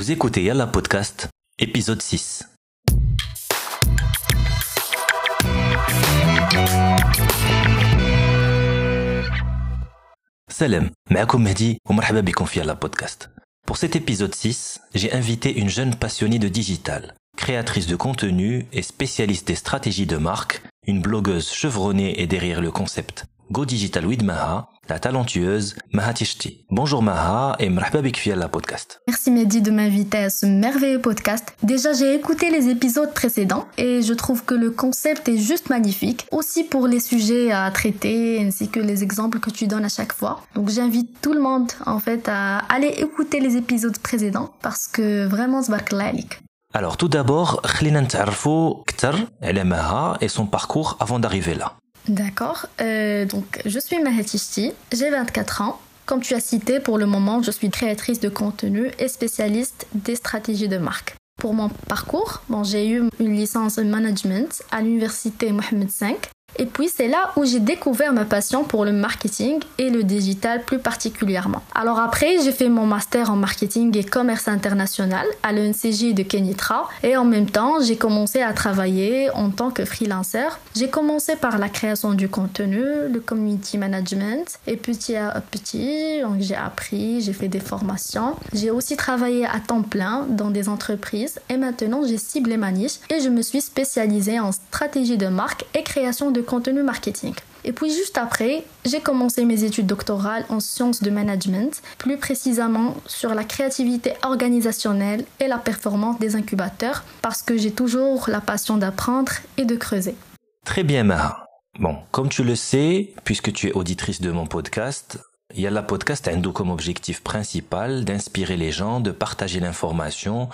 Vous écoutez Yalla Podcast, épisode 6. Salam, معكم مهدي ومرحبا بكم في Yalla Podcast. Pour cet épisode 6, j'ai invité une jeune passionnée de digital, créatrice de contenu et spécialiste des stratégies de marque, une blogueuse chevronnée et derrière le concept Go Digital with Maha, la talentueuse Maha Tishti. Bonjour Maha et marhaba bik la podcast. Merci Mehdi de m'inviter à ce merveilleux podcast. Déjà, j'ai écouté les épisodes précédents et je trouve que le concept est juste magnifique, aussi pour les sujets à traiter ainsi que les exemples que tu donnes à chaque fois. Donc j'invite tout le monde en fait à aller écouter les épisodes précédents parce que vraiment c'est alors tout d'abord, خلينا نتعرفوا كتر على Maha et son parcours avant d'arriver là. D'accord. Euh, donc, je suis Mahetisti, j'ai 24 ans. Comme tu as cité, pour le moment, je suis créatrice de contenu et spécialiste des stratégies de marque. Pour mon parcours, bon, j'ai eu une licence en management à l'université Mohamed V et puis c'est là où j'ai découvert ma passion pour le marketing et le digital plus particulièrement. Alors après, j'ai fait mon master en marketing et commerce international à l'ENCJ de Kenitra et en même temps, j'ai commencé à travailler en tant que freelancer. J'ai commencé par la création du contenu, le community management et petit à petit, j'ai appris, j'ai fait des formations. J'ai aussi travaillé à temps plein dans des entreprises et maintenant j'ai ciblé ma niche et je me suis spécialisée en stratégie de marque et création de contenu marketing. Et puis juste après, j'ai commencé mes études doctorales en sciences de management, plus précisément sur la créativité organisationnelle et la performance des incubateurs, parce que j'ai toujours la passion d'apprendre et de creuser. Très bien, Maha. Bon, comme tu le sais, puisque tu es auditrice de mon podcast, il y a la podcast a comme objectif principal d'inspirer les gens, de partager l'information,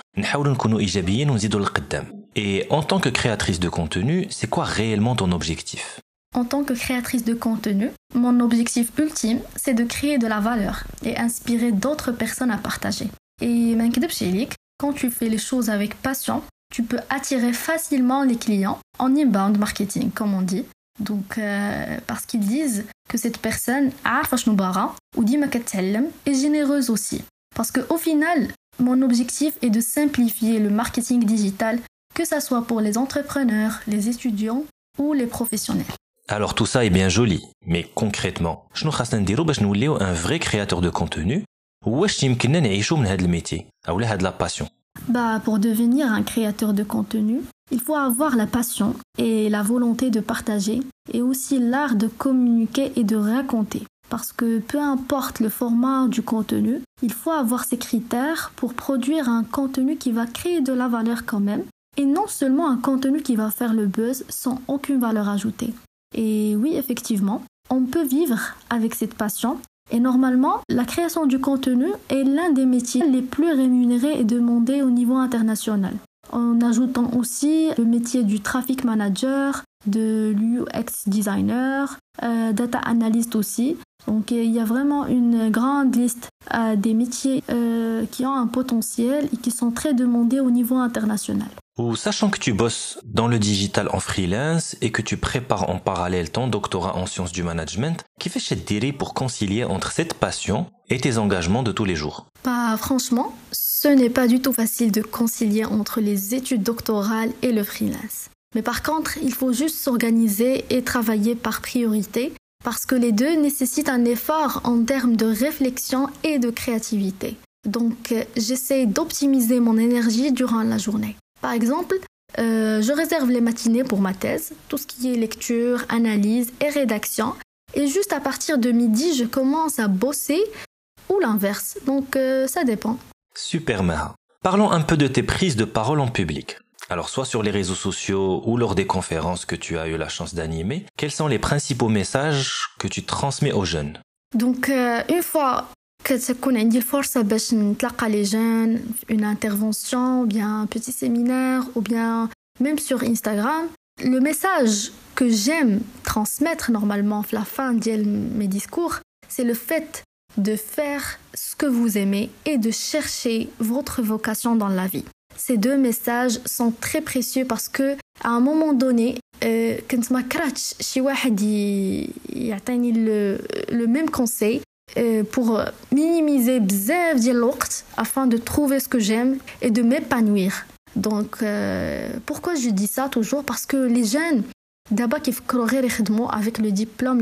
et en tant que créatrice de contenu, c'est quoi réellement ton objectif? En tant que créatrice de contenu, mon objectif ultime, c'est de créer de la valeur et inspirer d'autres personnes à partager. Et quand tu fais les choses avec passion, tu peux attirer facilement les clients en inbound marketing, comme on dit, donc, euh, parce qu'ils disent que cette personne ou dit est généreuse aussi. Parce qu'au final, mon objectif est de simplifier le marketing digital, que ce soit pour les entrepreneurs, les étudiants ou les professionnels. Alors tout ça est bien joli, mais concrètement, je nous un vrai créateur de contenu واش يمكننا نعيشوا من هذا الميتي او هاد la passion bah, pour devenir un créateur de contenu, il faut avoir la passion et la volonté de partager et aussi l'art de communiquer et de raconter. Parce que peu importe le format du contenu, il faut avoir ces critères pour produire un contenu qui va créer de la valeur quand même et non seulement un contenu qui va faire le buzz sans aucune valeur ajoutée. Et oui, effectivement, on peut vivre avec cette passion et normalement, la création du contenu est l'un des métiers les plus rémunérés et demandés au niveau international. En ajoutant aussi le métier du traffic manager, de l'UX designer, euh, data analyst aussi. Donc il y a vraiment une grande liste euh, des métiers euh, qui ont un potentiel et qui sont très demandés au niveau international. Ou sachant que tu bosses dans le digital en freelance et que tu prépares en parallèle ton doctorat en sciences du management, qui fait chez pour concilier entre cette passion et tes engagements de tous les jours? Bah franchement, ce n'est pas du tout facile de concilier entre les études doctorales et le freelance. Mais par contre, il faut juste s'organiser et travailler par priorité parce que les deux nécessitent un effort en termes de réflexion et de créativité. Donc, j'essaie d'optimiser mon énergie durant la journée. Par exemple, euh, je réserve les matinées pour ma thèse, tout ce qui est lecture, analyse et rédaction. Et juste à partir de midi, je commence à bosser ou l'inverse. Donc euh, ça dépend. Super Maha. Parlons un peu de tes prises de parole en public. Alors soit sur les réseaux sociaux ou lors des conférences que tu as eu la chance d'animer, quels sont les principaux messages que tu transmets aux jeunes? Donc euh, une fois كتكون عندي الفرصة باش نتلقى لي جون une intervention ou bien un petit séminaire ou bien même sur Instagram le message que j'aime transmettre normalement à la fin de mes discours c'est le fait de faire ce que vous aimez et de chercher votre vocation dans la vie. Ces deux messages sont très précieux parce que à un moment donné كنت ما كرهتش شي واحد يعطيني le, le même conseil euh, euh, pour minimiser bzef de afin de trouver ce que j'aime et de m'épanouir. Donc, euh, pourquoi je dis ça toujours? Parce que les jeunes, d'abord, ils font avec le diplôme,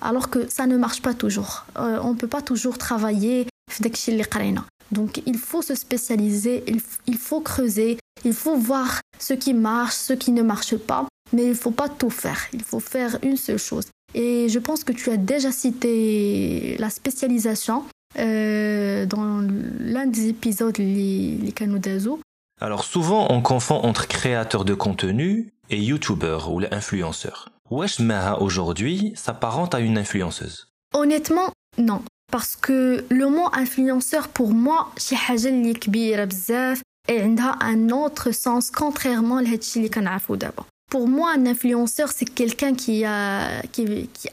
alors que ça ne marche pas toujours. Euh, on ne peut pas toujours travailler donc il faut se spécialiser, il, il faut creuser, il faut voir ce qui marche, ce qui ne marche pas, mais il ne faut pas tout faire, il faut faire une seule chose. Et je pense que tu as déjà cité la spécialisation euh, dans l'un des épisodes les, les Alors souvent on confond entre créateur de contenu et youtubeur ou influenceur. Wesh Maha aujourd'hui s'apparente à une influenceuse Honnêtement, non. Parce que le mot influenceur pour moi, c'est un autre sens contrairement à ce que d'abord. Pour moi, un influenceur, c'est quelqu'un qui,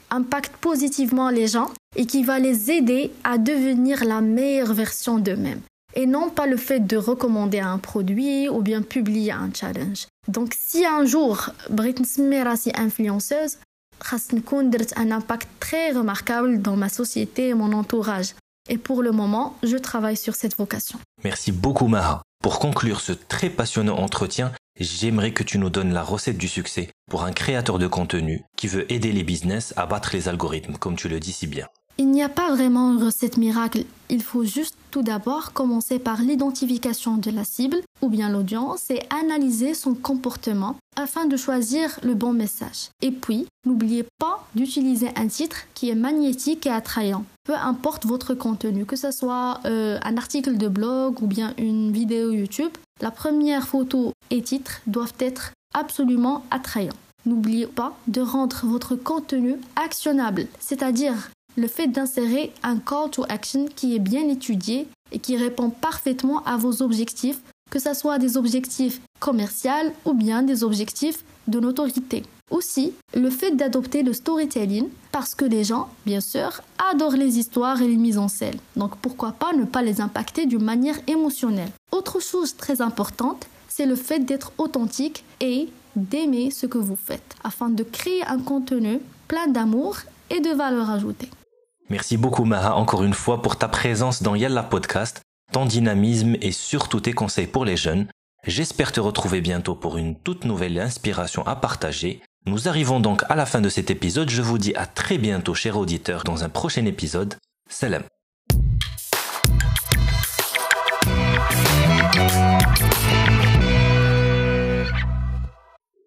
impacte positivement les gens et qui va les aider à devenir la meilleure version d'eux-mêmes et non pas le fait de recommander un produit ou bien publier un challenge. Donc si un jour Britney Spears est influenceuse, un impact très remarquable dans ma société et mon entourage. Et pour le moment, je travaille sur cette vocation. Merci beaucoup Maha. Pour conclure ce très passionnant entretien, j'aimerais que tu nous donnes la recette du succès pour un créateur de contenu qui veut aider les business à battre les algorithmes, comme tu le dis si bien. Il n'y a pas vraiment une recette miracle. Il faut juste tout d'abord commencer par l'identification de la cible ou bien l'audience et analyser son comportement afin de choisir le bon message. Et puis, n'oubliez pas d'utiliser un titre qui est magnétique et attrayant. Peu importe votre contenu, que ce soit euh, un article de blog ou bien une vidéo YouTube, la première photo et titre doivent être absolument attrayants. N'oubliez pas de rendre votre contenu actionnable, c'est-à-dire le fait d'insérer un call to action qui est bien étudié et qui répond parfaitement à vos objectifs, que ce soit des objectifs commerciaux ou bien des objectifs de notoriété. Aussi, le fait d'adopter le storytelling, parce que les gens, bien sûr, adorent les histoires et les mises en scène. Donc pourquoi pas ne pas les impacter d'une manière émotionnelle. Autre chose très importante, c'est le fait d'être authentique et d'aimer ce que vous faites, afin de créer un contenu plein d'amour et de valeur ajoutée. Merci beaucoup Maha encore une fois pour ta présence dans Yalla Podcast, ton dynamisme et surtout tes conseils pour les jeunes. J'espère te retrouver bientôt pour une toute nouvelle inspiration à partager. Nous arrivons donc à la fin de cet épisode. Je vous dis à très bientôt, chers auditeurs, dans un prochain épisode. Salam.